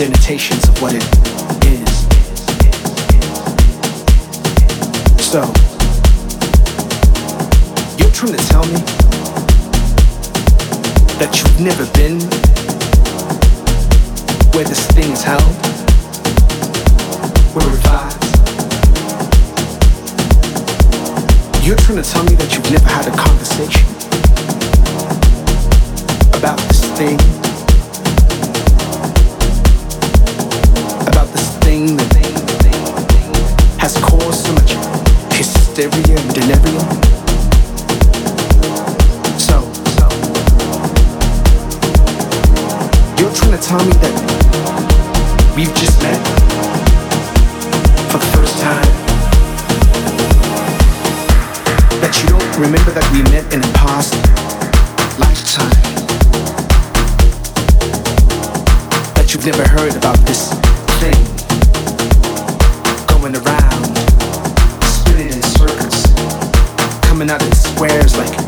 denotations of what it is. So, you're trying to tell me that you've never been where this thing is held? Where it? You're trying to tell me that you've never had a conversation about this thing? Thing that has caused so much hysteria and delirium? So, you're trying to tell me that we've just met for the first time? that you don't remember that we met in a past lifetime. That you've never heard about this thing coming out in squares like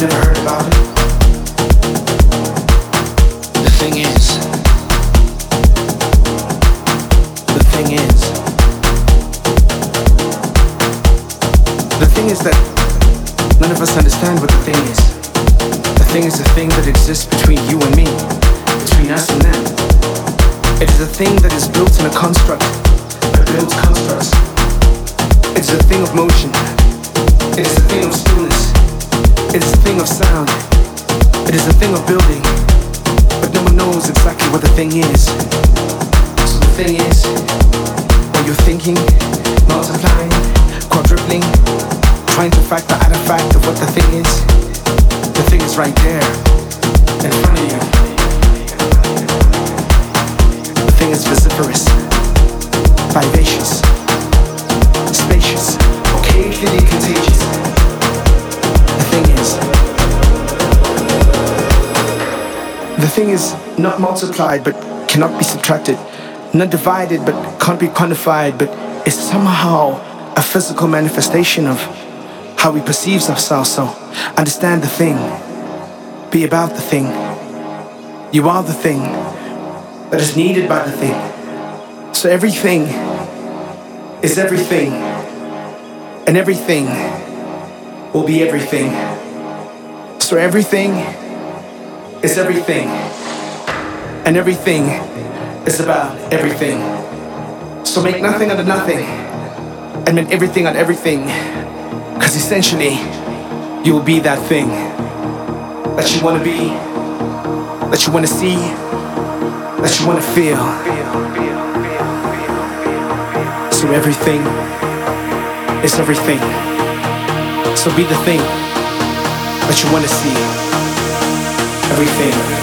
never heard about it. Multiplied but cannot be subtracted, not divided but can't be quantified, but is somehow a physical manifestation of how we perceive ourselves. So understand the thing, be about the thing. You are the thing that is needed by the thing. So everything is everything, and everything will be everything. So everything is everything, and everything is about everything. So make nothing out of nothing, and make everything out of everything, because essentially, you will be that thing that you want to be, that you want to see, that you want to feel. So everything is everything. So be the thing that you want to see. Everything.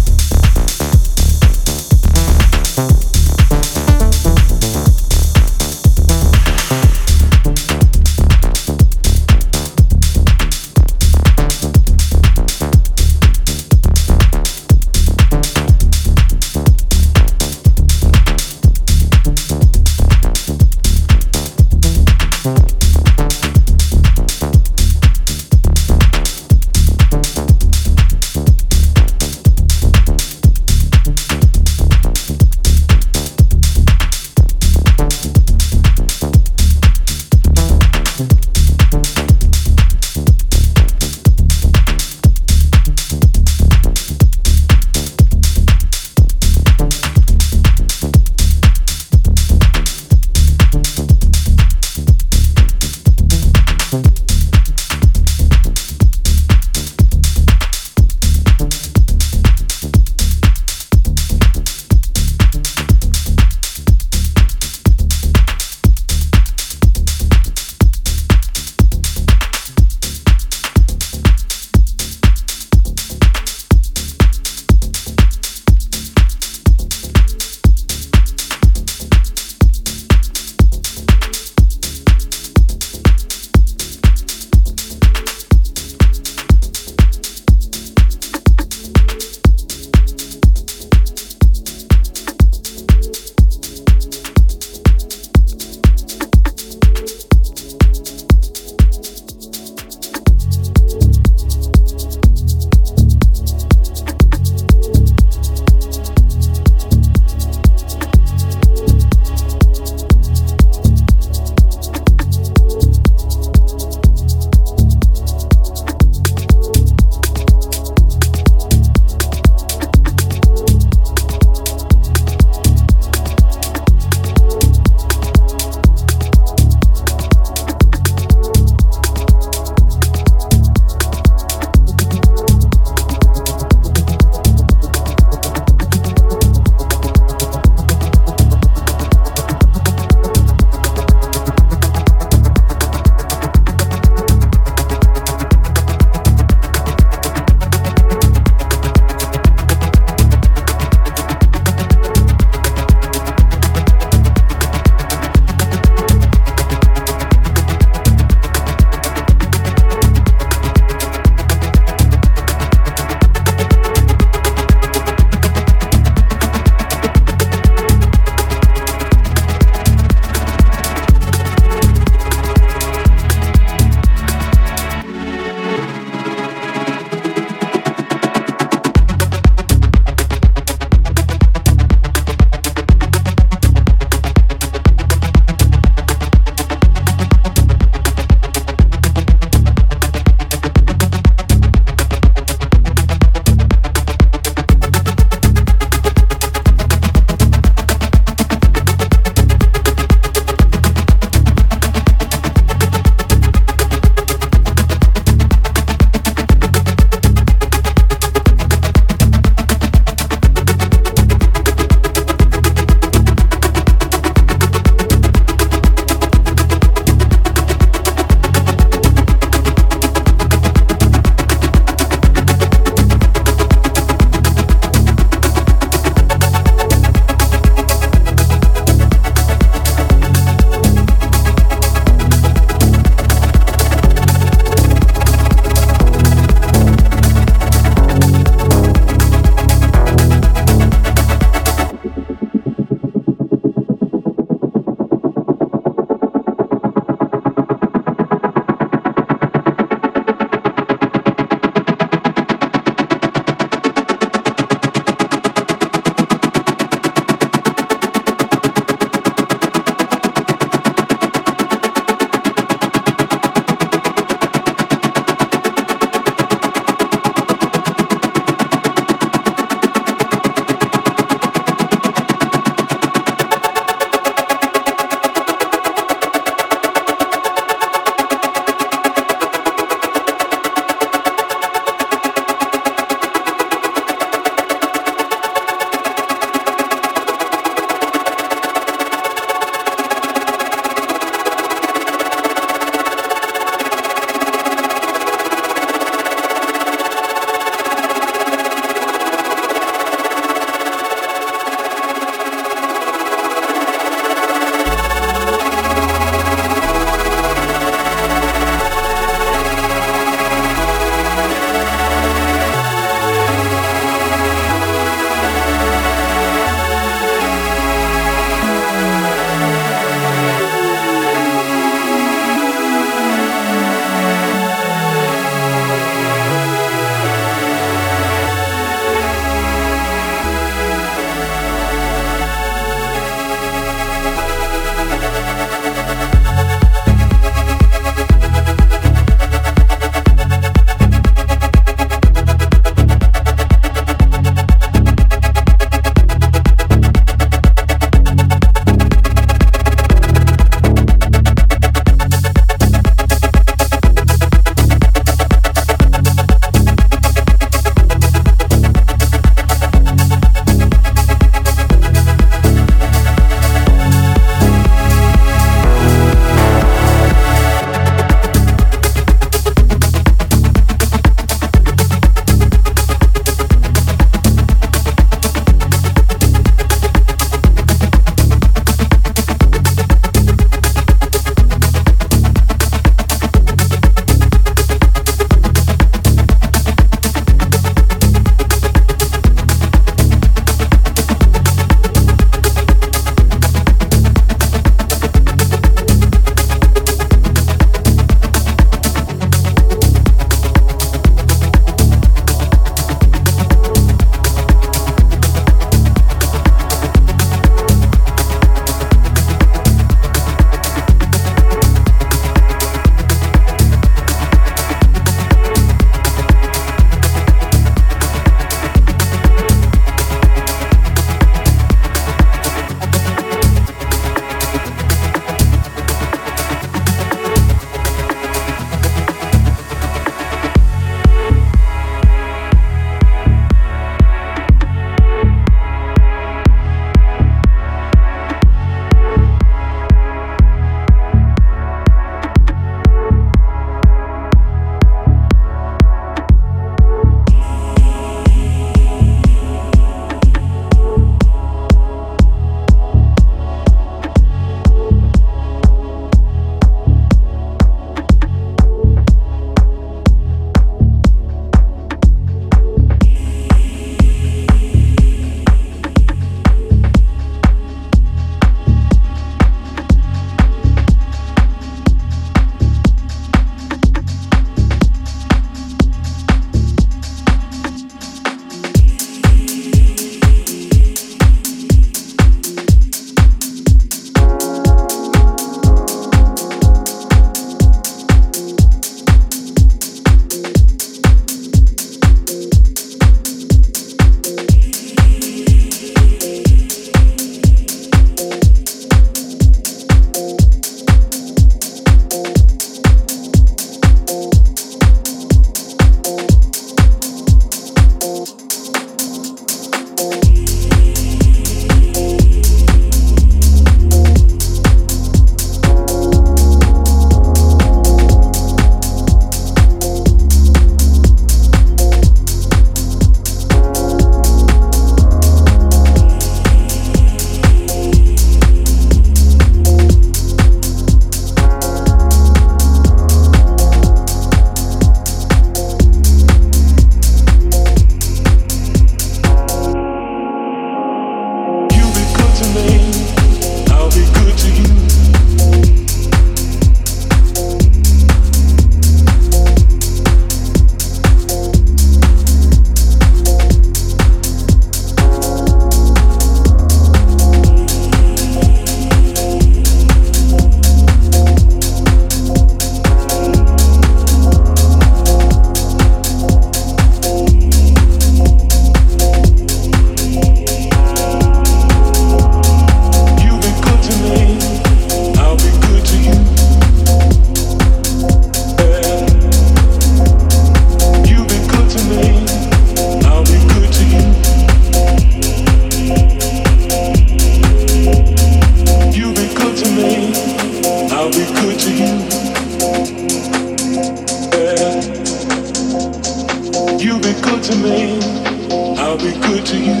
Good to you.